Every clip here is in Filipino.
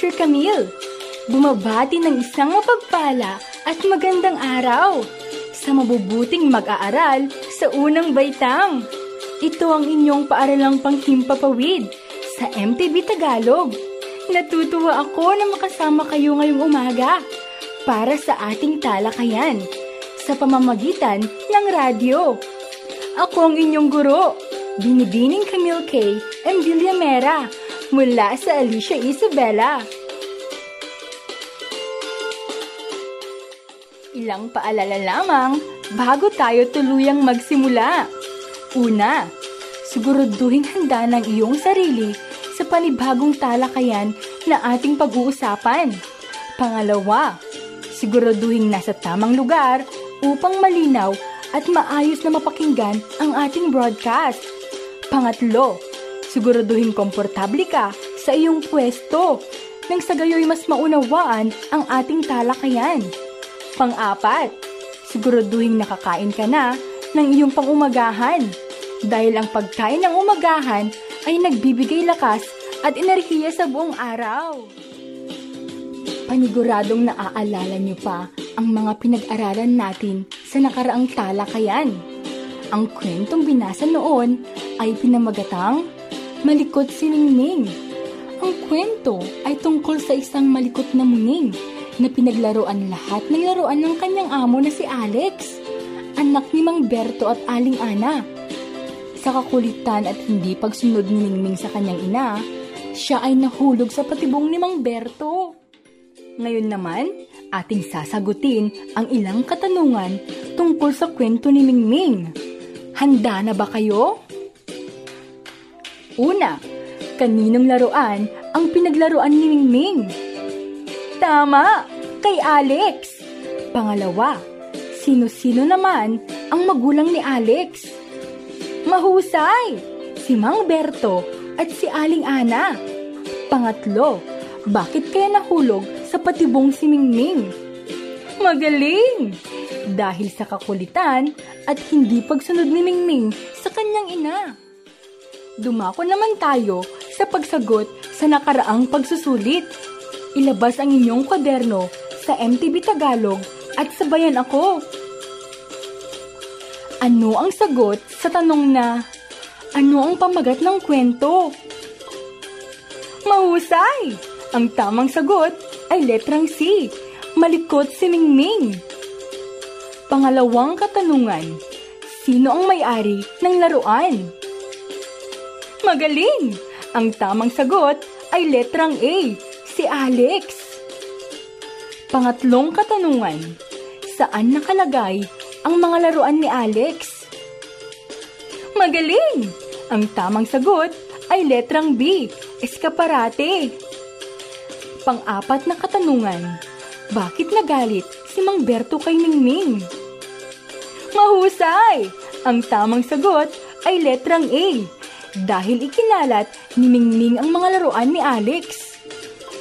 Teacher Camille. Bumabati ng isang mapagpala at magandang araw sa mabubuting mag-aaral sa unang baitang. Ito ang inyong paaralang panghimpapawid sa MTV Tagalog. Natutuwa ako na makasama kayo ngayong umaga para sa ating talakayan sa pamamagitan ng radyo. Ako ang inyong guro, Binibining Camille K. M. Villamera mula sa Alicia Isabela. Ilang paalala lamang bago tayo tuluyang magsimula. Una, siguraduhin handa ng iyong sarili sa panibagong talakayan na ating pag-uusapan. Pangalawa, siguraduhin nasa tamang lugar upang malinaw at maayos na mapakinggan ang ating broadcast. Pangatlo, siguraduhin komportable ka sa iyong pwesto nang sa gayoy mas maunawaan ang ating talakayan. Pang-apat, siguraduhin nakakain ka na ng iyong pangumagahan dahil ang pagkain ng umagahan ay nagbibigay lakas at enerhiya sa buong araw. Paniguradong naaalala niyo pa ang mga pinag-aralan natin sa nakaraang talakayan. Ang kwentong binasa noon ay pinamagatang Malikot si Ningning. Ang kwento ay tungkol sa isang malikot na muning na pinaglaruan lahat ng laruan ng kanyang amo na si Alex, anak ni Mang Berto at Aling Ana. Sa kakulitan at hindi pagsunod ni Ningning sa kanyang ina, siya ay nahulog sa patibong ni Mang Berto. Ngayon naman, ating sasagutin ang ilang katanungan tungkol sa kwento ni Mingming. Handa na ba kayo? Una, kaninong laruan ang pinaglaruan ni Mingming? Tama, kay Alex. Pangalawa, sino-sino naman ang magulang ni Alex? Mahusay, si Mang Berto at si Aling Ana. Pangatlo, bakit kaya nahulog sa patibong si Mingming? Magaling! Dahil sa kakulitan at hindi pagsunod ni Mingming sa kanyang ina. Dumako naman tayo sa pagsagot sa nakaraang pagsusulit. Ilabas ang inyong kwaderno sa MTV Tagalog at sabayan ako. Ano ang sagot sa tanong na, ano ang pamagat ng kwento? Mahusay! Ang tamang sagot ay letrang C. Malikot si Mingming. Pangalawang katanungan, sino ang may-ari ng laruan? Magaling! Ang tamang sagot ay letrang A, si Alex. Pangatlong katanungan, saan nakalagay ang mga laruan ni Alex? Magaling! Ang tamang sagot ay letrang B, eskaparate. Pang-apat na katanungan, bakit nagalit si Mang Berto kay Ningning? Mahusay! Ang tamang sagot ay letrang A, dahil ikinalat ni Mingming ang mga laruan ni Alex.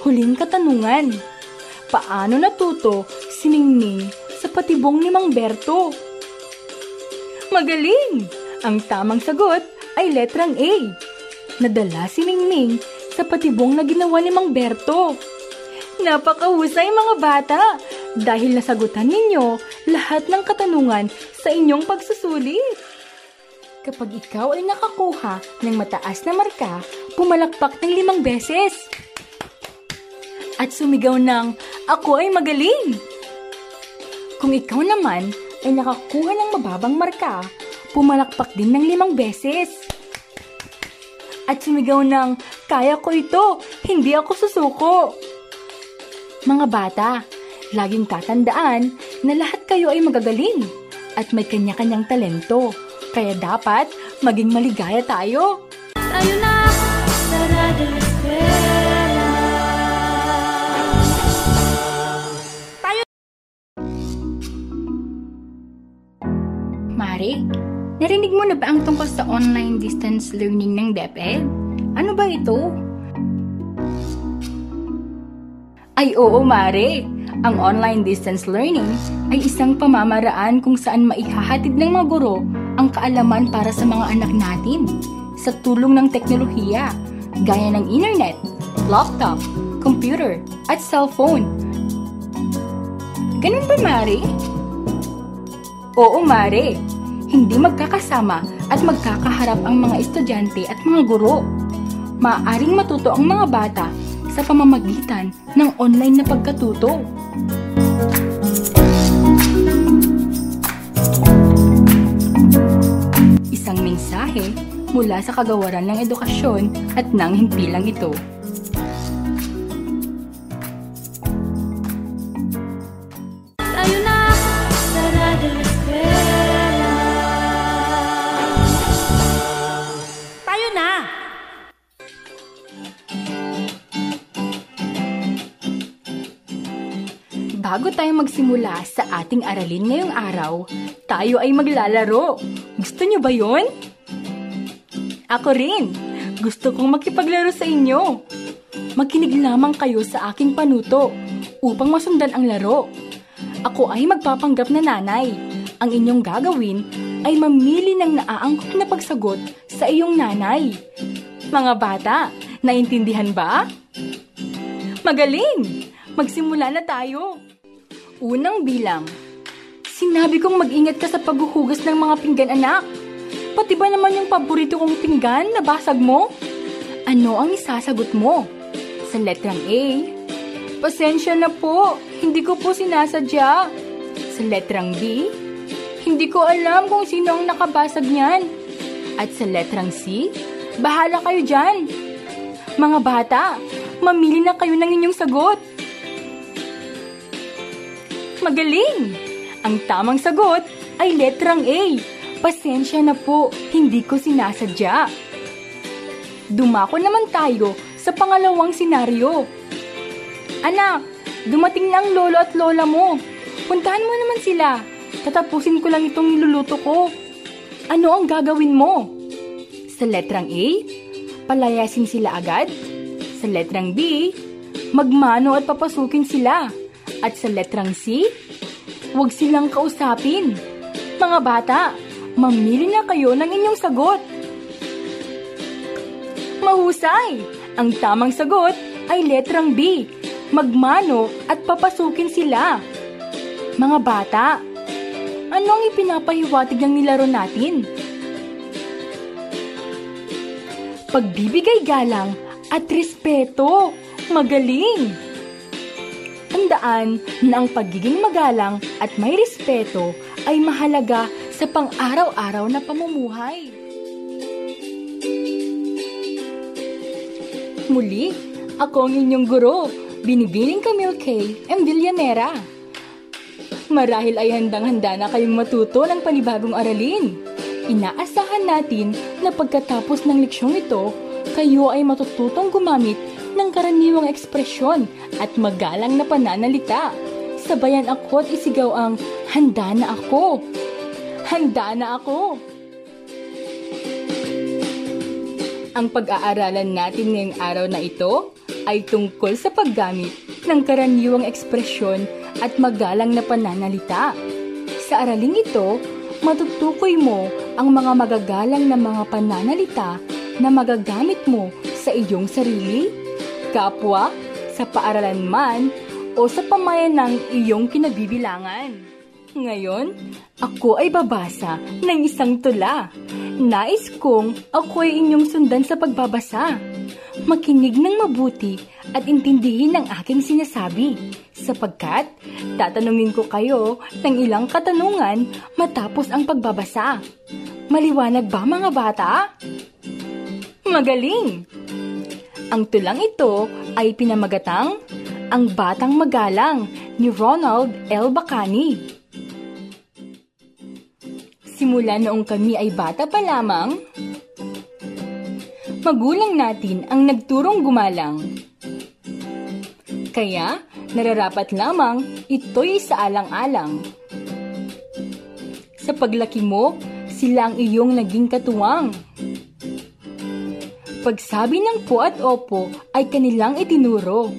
Huling katanungan, paano natuto si Mingming sa patibong ni Mang Berto? Magaling! Ang tamang sagot ay letrang A. Nadala si Mingming sa patibong na ginawa ni Mang Berto. Napakahusay mga bata! Dahil nasagutan ninyo lahat ng katanungan sa inyong pagsusulit. Kapag ikaw ay nakakuha ng mataas na marka, pumalakpak ng limang beses. At sumigaw ng, ako ay magaling! Kung ikaw naman ay nakakuha ng mababang marka, pumalakpak din ng limang beses. At sumigaw ng, kaya ko ito, hindi ako susuko. Mga bata, laging tatandaan na lahat kayo ay magagaling at may kanya-kanyang talento. Kaya dapat maging maligaya tayo. Tayo na sa Radyo Eskwela. Mari, narinig mo na ba ang tungkol sa online distance learning ng DepEd? Ano ba ito? Ay oo, Mare. Ang online distance learning ay isang pamamaraan kung saan maihahatid ng mga guro ang kaalaman para sa mga anak natin sa tulong ng teknolohiya gaya ng internet, laptop, computer, at cellphone. Ganun ba, Mare? Oo, Mare. Hindi magkakasama at magkakaharap ang mga estudyante at mga guro. Maaring matuto ang mga bata sa pamamagitan ng online na pagkatuto. Mensahe mula sa kagawaran ng edukasyon at ng himpilang ito. Magsimula sa ating aralin ngayong araw, tayo ay maglalaro. Gusto nyo ba yon? Ako rin. Gusto kong makipaglaro sa inyo. Makinig lamang kayo sa aking panuto upang masundan ang laro. Ako ay magpapanggap na nanay. Ang inyong gagawin ay mamili ng naaangkop na pagsagot sa iyong nanay. Mga bata, naintindihan ba? Magaling! Magsimula na tayo. Unang bilang. Sinabi kong mag-ingat ka sa paghuhugas ng mga pinggan, anak. Pati ba naman yung paborito kong pinggan na basag mo? Ano ang isasagot mo? Sa letrang A, Pasensya na po, hindi ko po sinasadya. Sa letrang B, hindi ko alam kung sino ang nakabasag niyan. At sa letrang C, bahala kayo dyan. Mga bata, mamili na kayo ng inyong sagot. Magaling! Ang tamang sagot ay letrang A. Pasensya na po, hindi ko sinasadya. Dumako naman tayo sa pangalawang senaryo. Anak, dumating na ang lolo at lola mo. Puntahan mo naman sila. Tatapusin ko lang itong niluluto ko. Ano ang gagawin mo? Sa letrang A, palayasin sila agad. Sa letrang B, magmano at papasukin sila. At sa letrang C, huwag silang kausapin. Mga bata, mamili na kayo ng inyong sagot. Mahusay! Ang tamang sagot ay letrang B, magmano at papasukin sila. Mga bata, ano ang ipinapahiwatig ng nilaro natin? Pagbibigay galang at respeto. Magaling! Tandaan na ang pagiging magalang at may respeto ay mahalaga sa pang-araw-araw na pamumuhay. Muli, ako ang inyong guro, Binibining Camille K. M. Villanera. Marahil ay handang-handa na kayong matuto ng panibagong aralin. Inaasahan natin na pagkatapos ng leksyong ito, kayo ay matututong gumamit ng karaniwang ekspresyon at magalang na pananalita. Sabayan ako at isigaw ang handa na ako. Handa na ako. Ang pag-aaralan natin ngayong araw na ito ay tungkol sa paggamit ng karaniwang ekspresyon at magalang na pananalita. Sa araling ito, matutukoy mo ang mga magagalang na mga pananalita na magagamit mo sa iyong sarili, kapwa, sa paaralan man, o sa pamayan ng iyong kinabibilangan. Ngayon, ako ay babasa ng isang tula. Nais kong ako ay inyong sundan sa pagbabasa. Makinig ng mabuti at intindihin ang aking sinasabi sapagkat tatanungin ko kayo ng ilang katanungan matapos ang pagbabasa. Maliwanag ba mga bata? Magaling! Ang tulang ito ay pinamagatang Ang Batang Magalang ni Ronald L. Bacani. Simula noong kami ay bata pa lamang, magulang natin ang nagturong gumalang. Kaya, nararapat lamang ito'y sa alang-alang. Sa paglaki mo, sila ang iyong naging katuwang. Pagsabi ng po at opo ay kanilang itinuro.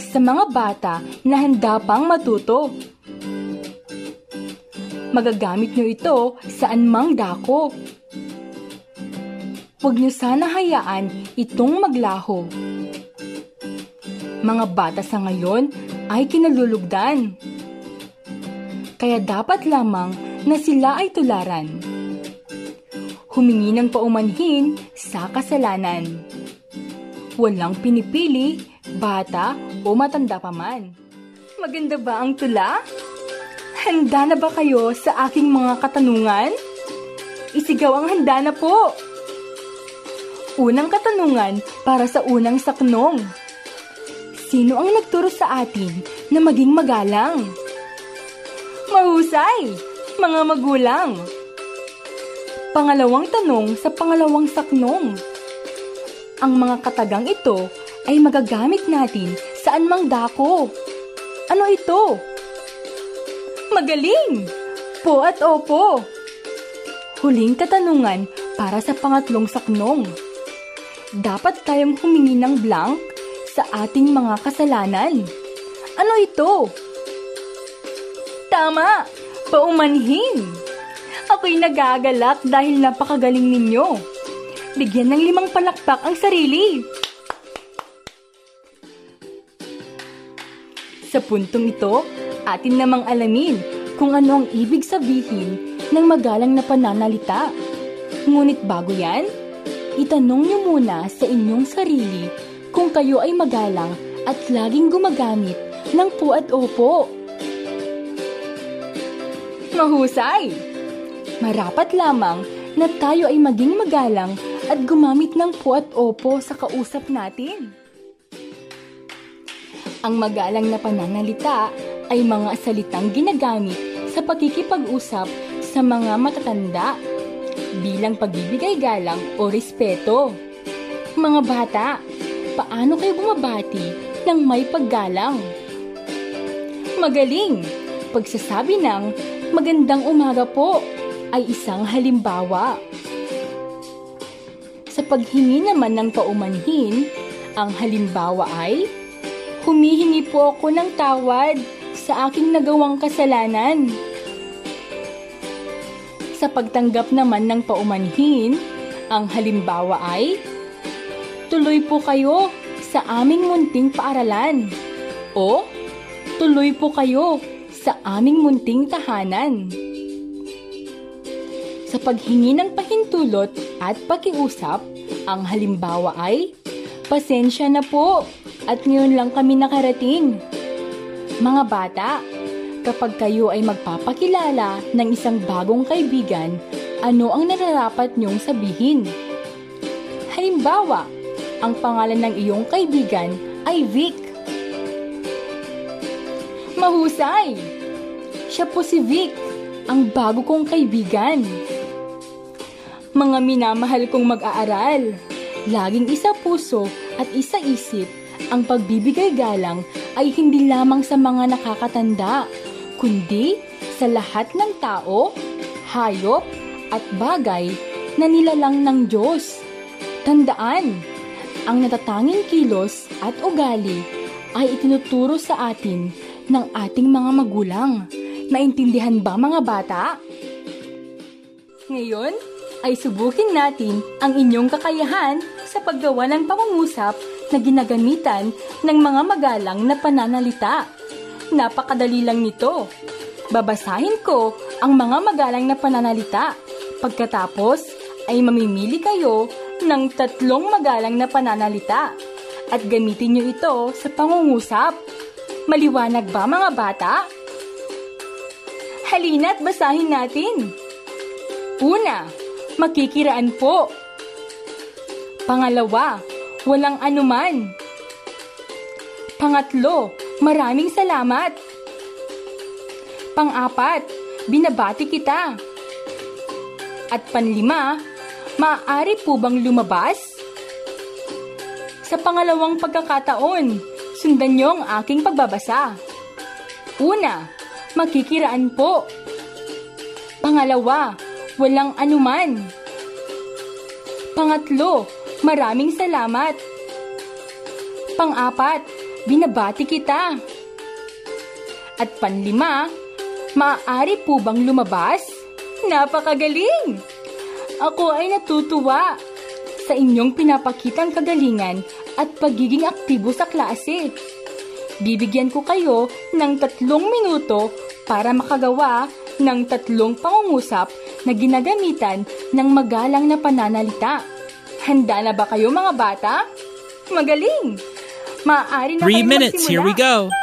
Sa mga bata na handa pang matuto. Magagamit nyo ito saan mang dako. Huwag nyo sana hayaan itong maglaho. Mga bata sa ngayon ay kinalulugdan. Kaya dapat lamang na sila ay tularan humingi ng paumanhin sa kasalanan. Walang pinipili, bata o matanda pa man. Maganda ba ang tula? Handa na ba kayo sa aking mga katanungan? Isigaw ang handa na po! Unang katanungan para sa unang saknong. Sino ang nagturo sa atin na maging magalang? Mahusay! Mga magulang! Pangalawang tanong sa pangalawang saknong. Ang mga katagang ito ay magagamit natin saan mang dako. Ano ito? Magaling! Po at opo. Huling katanungan para sa pangatlong saknong. Dapat tayong humingi ng blank sa ating mga kasalanan. Ano ito? Tama! Paumanhin! Ako'y nagagalak dahil napakagaling ninyo. Bigyan ng limang palakpak ang sarili. Sa puntong ito, atin namang alamin kung ano ang ibig sabihin ng magalang na pananalita. Ngunit bago yan, itanong niyo muna sa inyong sarili kung kayo ay magalang at laging gumagamit ng po at opo. Mahusay! Marapat lamang na tayo ay maging magalang at gumamit ng po at opo sa kausap natin. Ang magalang na pananalita ay mga salitang ginagamit sa pagkikipag-usap sa mga matatanda bilang pagbibigay galang o respeto. Mga bata, paano kayo bumabati ng may paggalang? Magaling! Pagsasabi ng magandang umaga po ay isang halimbawa. Sa paghingi naman ng paumanhin, ang halimbawa ay, Humihingi po ako ng tawad sa aking nagawang kasalanan. Sa pagtanggap naman ng paumanhin, ang halimbawa ay, Tuloy po kayo sa aming munting paaralan. O, tuloy po kayo sa aming munting tahanan. Sa paghingi ng pahintulot at pakiusap, ang halimbawa ay, Pasensya na po at ngayon lang kami nakarating. Mga bata, kapag kayo ay magpapakilala ng isang bagong kaibigan, ano ang nararapat niyong sabihin? Halimbawa, ang pangalan ng iyong kaibigan ay Vic. Mahusay! Siya po si Vic, ang bago kong kaibigan. Mga minamahal kong mag-aaral, laging isa puso at isa isip, ang pagbibigay galang ay hindi lamang sa mga nakakatanda, kundi sa lahat ng tao, hayop, at bagay na nilalang ng Diyos. Tandaan, ang natatanging kilos at ugali ay itinuturo sa atin ng ating mga magulang. Naintindihan ba mga bata? Ngayon, ay subukin natin ang inyong kakayahan sa paggawa ng pangungusap na ginagamitan ng mga magalang na pananalita. Napakadali lang nito. Babasahin ko ang mga magalang na pananalita. Pagkatapos ay mamimili kayo ng tatlong magalang na pananalita at gamitin nyo ito sa pangungusap. Maliwanag ba mga bata? Halina't basahin natin. Una, makikiraan po. Pangalawa, walang anuman. Pangatlo, maraming salamat. Pang-apat, binabati kita. At panlima, maaari po bang lumabas? Sa pangalawang pagkakataon, sundan niyo ang aking pagbabasa. Una, makikiraan po. Pangalawa, walang anuman. Pangatlo, maraming salamat. Pang-apat, binabati kita. At panlima, maaari po bang lumabas? Napakagaling! Ako ay natutuwa sa inyong pinapakitang kagalingan at pagiging aktibo sa klase. Bibigyan ko kayo ng tatlong minuto para makagawa ng tatlong pangungusap na ginagamitan ng magalang na pananalita. Handa na ba kayo mga bata? Magaling! Maaari na Three minutes, here we magsimula. go.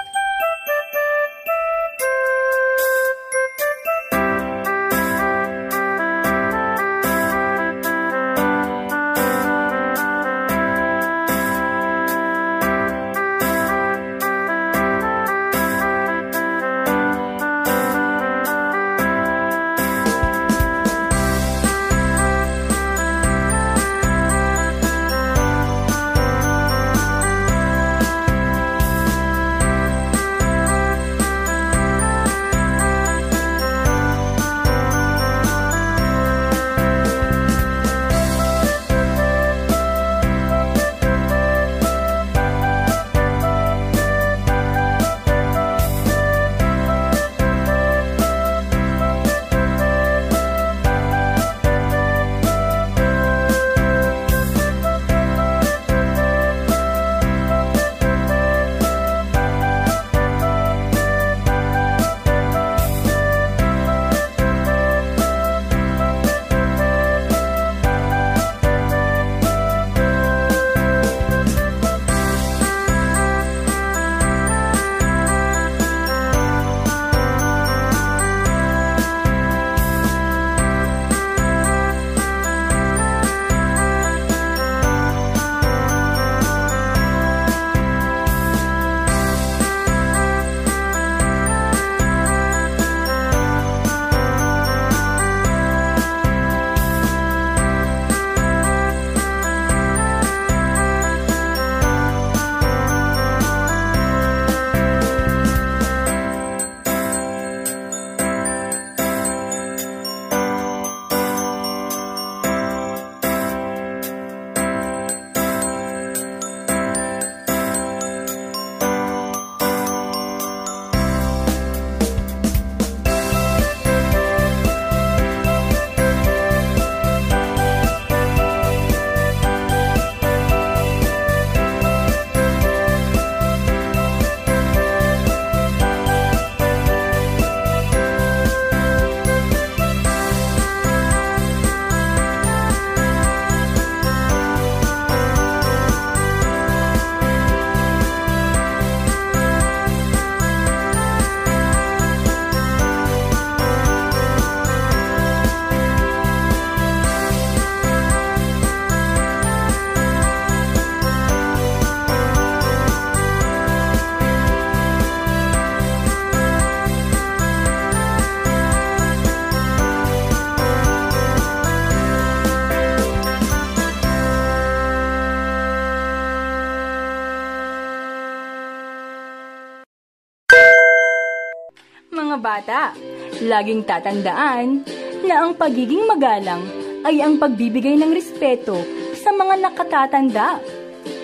Bata, laging tatandaan na ang pagiging magalang ay ang pagbibigay ng respeto sa mga nakatatanda.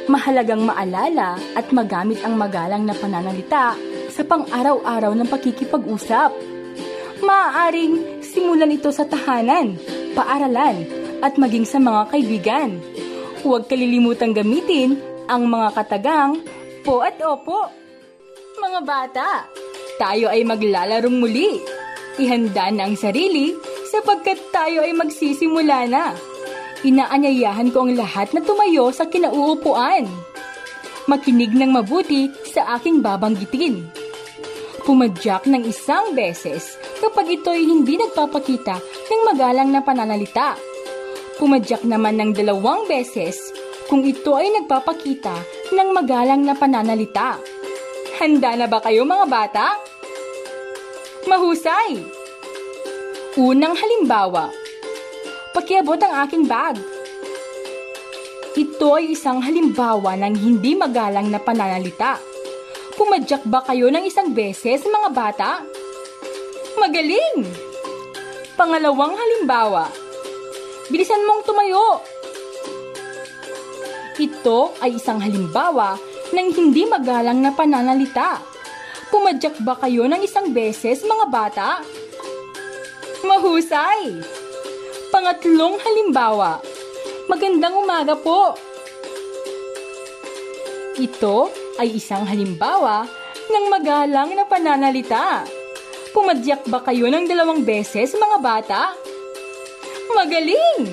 Mahalagang maalala at magamit ang magalang na pananalita sa pang-araw-araw ng pakikipag-usap. Maaaring simulan ito sa tahanan, paaralan, at maging sa mga kaibigan. Huwag kalilimutang gamitin ang mga katagang po at opo. Mga bata, tayo ay maglalarong muli. Ihanda na ang sarili sapagkat tayo ay magsisimula na. Inaanyayahan ko ang lahat na tumayo sa kinauupuan. Makinig ng mabuti sa aking babanggitin. Pumadyak ng isang beses kapag ito'y hindi nagpapakita ng magalang na pananalita. Pumadyak naman ng dalawang beses kung ito ay nagpapakita ng magalang na pananalita. Handa na ba kayo mga bata? Mahusay! Unang halimbawa, pakiabot ang aking bag. Ito ay isang halimbawa ng hindi magalang na pananalita. Pumadyak ba kayo ng isang beses, mga bata? Magaling! Pangalawang halimbawa, bilisan mong tumayo. Ito ay isang halimbawa ng hindi magalang na pananalita. Pumadyak ba kayo ng isang beses, mga bata? Mahusay! Pangatlong halimbawa, magandang umaga po. Ito ay isang halimbawa ng magalang na pananalita. Pumadyak ba kayo ng dalawang beses, mga bata? Magaling!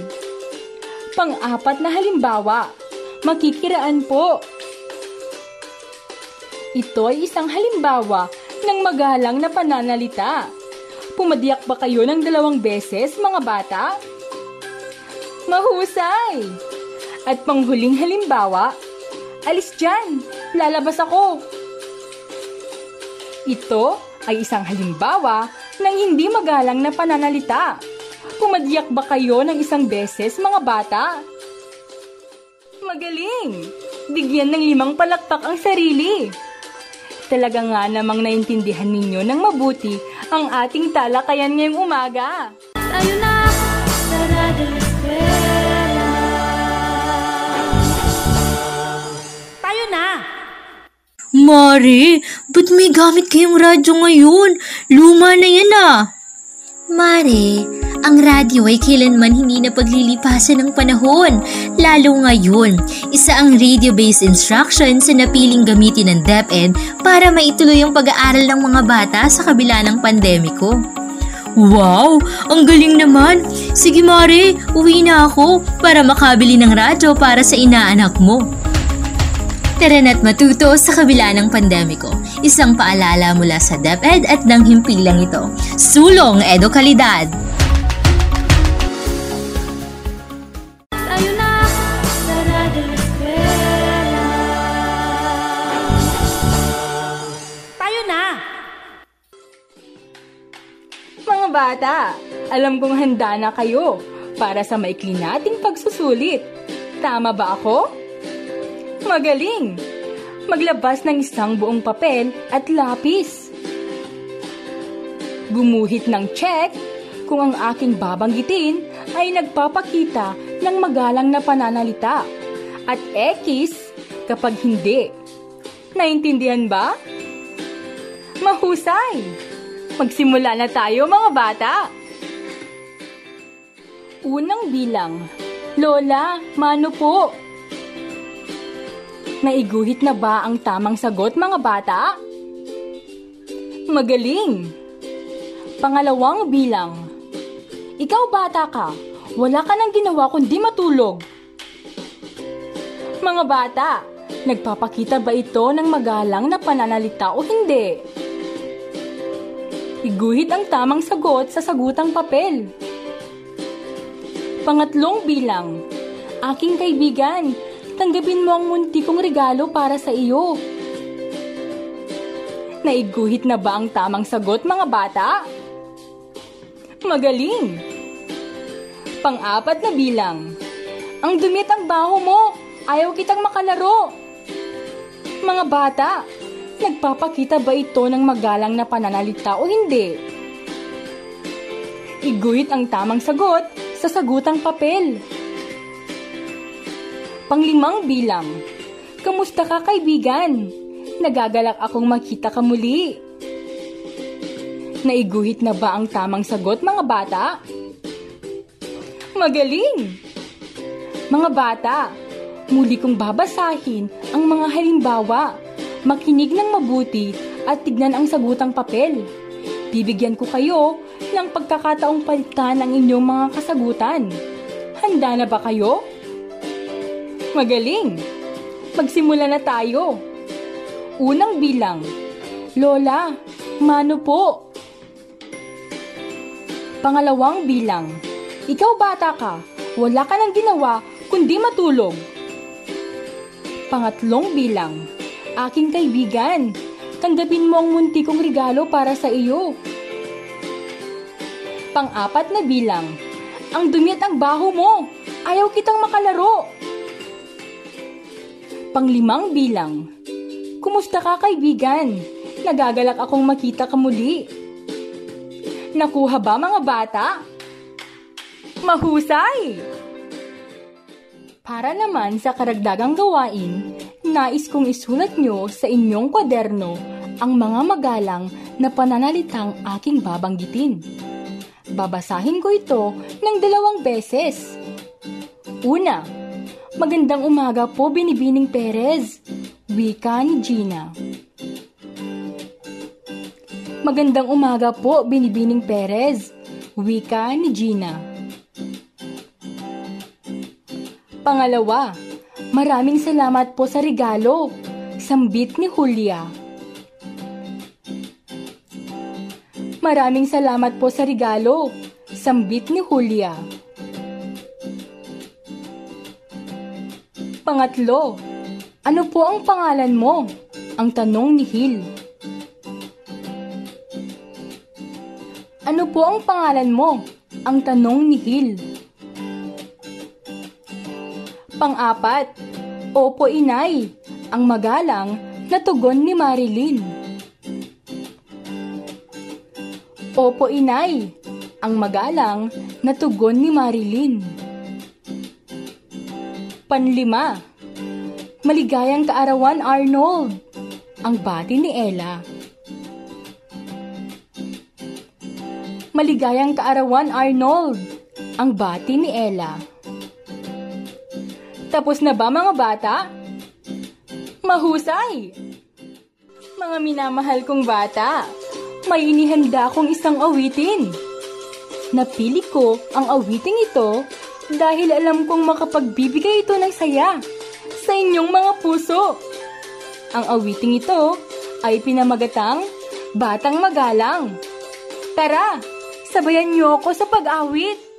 Pang-apat na halimbawa, makikiraan po. Ito ay isang halimbawa ng magalang na pananalita. Pumadyak ba kayo ng dalawang beses, mga bata? Mahusay! At panghuling halimbawa, alis dyan, lalabas ako. Ito ay isang halimbawa ng hindi magalang na pananalita. Pumadyak ba kayo ng isang beses, mga bata? Magaling! Bigyan ng limang palakpak ang sarili. Talaga nga namang naintindihan ninyo ng mabuti ang ating talakayan ngayong umaga. Tayo na sa Radyo Eskwela. Tayo na! Mare, ba't may gamit kayong radyo ngayon? Luma na yan ah. Mare, ang radyo ay kailanman hindi na paglilipasan ng panahon, lalo ngayon. Isa ang radio-based instruction sa napiling gamitin ng DepEd para maituloy ang pag-aaral ng mga bata sa kabila ng pandemiko. Wow, ang galing naman. Sige Mare, uwi na ako para makabili ng radyo para sa inaanak mo. Tara na't matuto sa kabila ng pandemiko. Isang paalala mula sa DepEd at ng himpilang ito. Sulong Edukalidad! Bata, alam kong handa na kayo para sa maikli nating pagsusulit. Tama ba ako? Magaling! Maglabas ng isang buong papel at lapis. Gumuhit ng check kung ang aking babanggitin ay nagpapakita ng magalang na pananalita at X kapag hindi. Naintindihan ba? Mahusay! Magsimula na tayo mga bata! Unang bilang, Lola, mano po? Naiguhit na ba ang tamang sagot mga bata? Magaling! Pangalawang bilang, Ikaw bata ka, wala ka nang ginawa kundi matulog. Mga bata, nagpapakita ba ito ng magalang na pananalita o hindi? Iguhit ang tamang sagot sa sagutang papel. Pangatlong bilang, Aking kaibigan, tanggapin mo ang munti kong regalo para sa iyo. Naiguhit na ba ang tamang sagot mga bata? Magaling! Pang-apat na bilang, Ang dumit ang baho mo, ayaw kitang makalaro. Mga bata, nagpapakita ba ito ng magalang na pananalita o hindi? Iguhit ang tamang sagot sa sagutang papel. Panglimang bilang, Kamusta ka kaibigan? Nagagalak akong makita ka muli. Naiguhit na ba ang tamang sagot mga bata? Magaling! Mga bata, muli kong babasahin ang mga halimbawa. Makinig ng mabuti at tignan ang sagutang papel. Bibigyan ko kayo ng pagkakataong palitan ang inyong mga kasagutan. Handa na ba kayo? Magaling! Magsimula na tayo. Unang bilang, Lola, mano po? Pangalawang bilang, ikaw bata ka, wala ka nang ginawa kundi matulog. Pangatlong bilang, aking kaibigan, Tanggapin mo ang munti kong regalo para sa iyo. Pang-apat na bilang. Ang dumi at ang baho mo. Ayaw kitang makalaro. Panglimang bilang. Kumusta ka kaibigan? Nagagalak akong makita ka muli. Nakuha ba mga bata? Mahusay! Para naman sa karagdagang gawain, nais kong isulat nyo sa inyong kwaderno ang mga magalang na pananalitang aking babanggitin. Babasahin ko ito ng dalawang beses. Una, magandang umaga po Binibining Perez. Wika ni Gina. Magandang umaga po Binibining Perez. Wika ni Gina. Pangalawa, maraming salamat po sa regalo. Sambit ni Julia. Maraming salamat po sa regalo. Sambit ni Julia. Pangatlo, ano po ang pangalan mo? Ang tanong ni Hil. Ano po ang pangalan mo? Ang tanong ni Hil. Pang-apat, Opo Inay, ang magalang na tugon ni Marilyn. Opo Inay, ang magalang na tugon ni Marilyn. Panlima, Maligayang kaarawan Arnold, ang bati ni Ella. Maligayang kaarawan Arnold, ang bati ni Ella. Tapos na ba mga bata? Mahusay! Mga minamahal kong bata, may inihanda kong isang awitin. Napili ko ang awiting ito dahil alam kong makapagbibigay ito ng saya sa inyong mga puso. Ang awiting ito ay pinamagatang Batang Magalang. Tara, sabayan niyo ako sa pag-awit.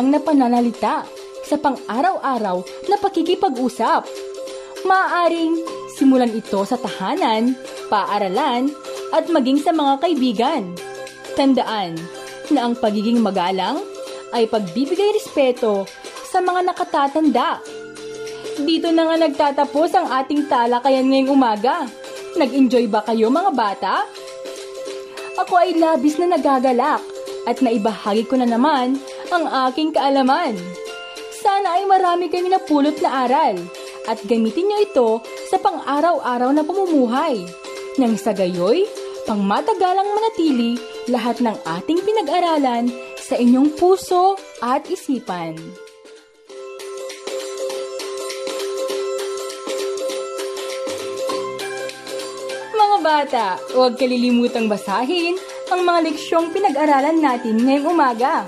Magalang na pananalita sa pang-araw-araw na pakikipag-usap. Maaaring simulan ito sa tahanan, paaralan, at maging sa mga kaibigan. Tandaan na ang pagiging magalang ay pagbibigay respeto sa mga nakatatanda. Dito na nga nagtatapos ang ating talakayan ngayong umaga. Nag-enjoy ba kayo mga bata? Ako ay labis na nagagalak at naibahagi ko na naman ang aking kaalaman. Sana ay marami kayong napulot na aral at gamitin niyo ito sa pang-araw-araw na pamumuhay. Nang sa gayoy, pang matagalang manatili lahat ng ating pinag-aralan sa inyong puso at isipan. Mga bata, huwag kalilimutang basahin ang mga leksyong pinag-aralan natin ngayong umaga.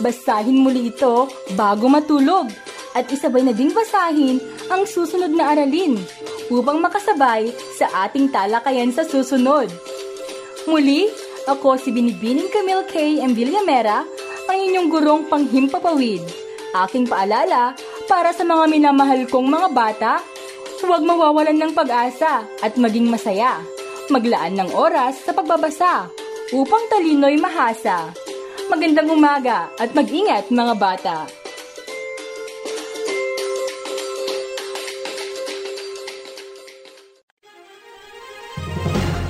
Basahin muli ito bago matulog at isabay na ding basahin ang susunod na aralin upang makasabay sa ating talakayan sa susunod. Muli, ako si Binibining Camille K. M. Villamera, ang inyong gurong panghimpapawid. Aking paalala, para sa mga minamahal kong mga bata, huwag mawawalan ng pag-asa at maging masaya. Maglaan ng oras sa pagbabasa upang talino'y mahasa. Magandang umaga at mag-ingat mga bata.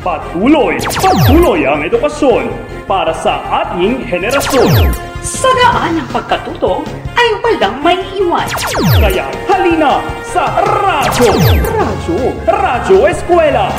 Patuloy, patuloy ang edukasyon para sa ating henerasyon. Sa daan ng pagkatuto ay walang may iwan. Kaya halina sa Radyo! Radyo! Radyo Eskwela!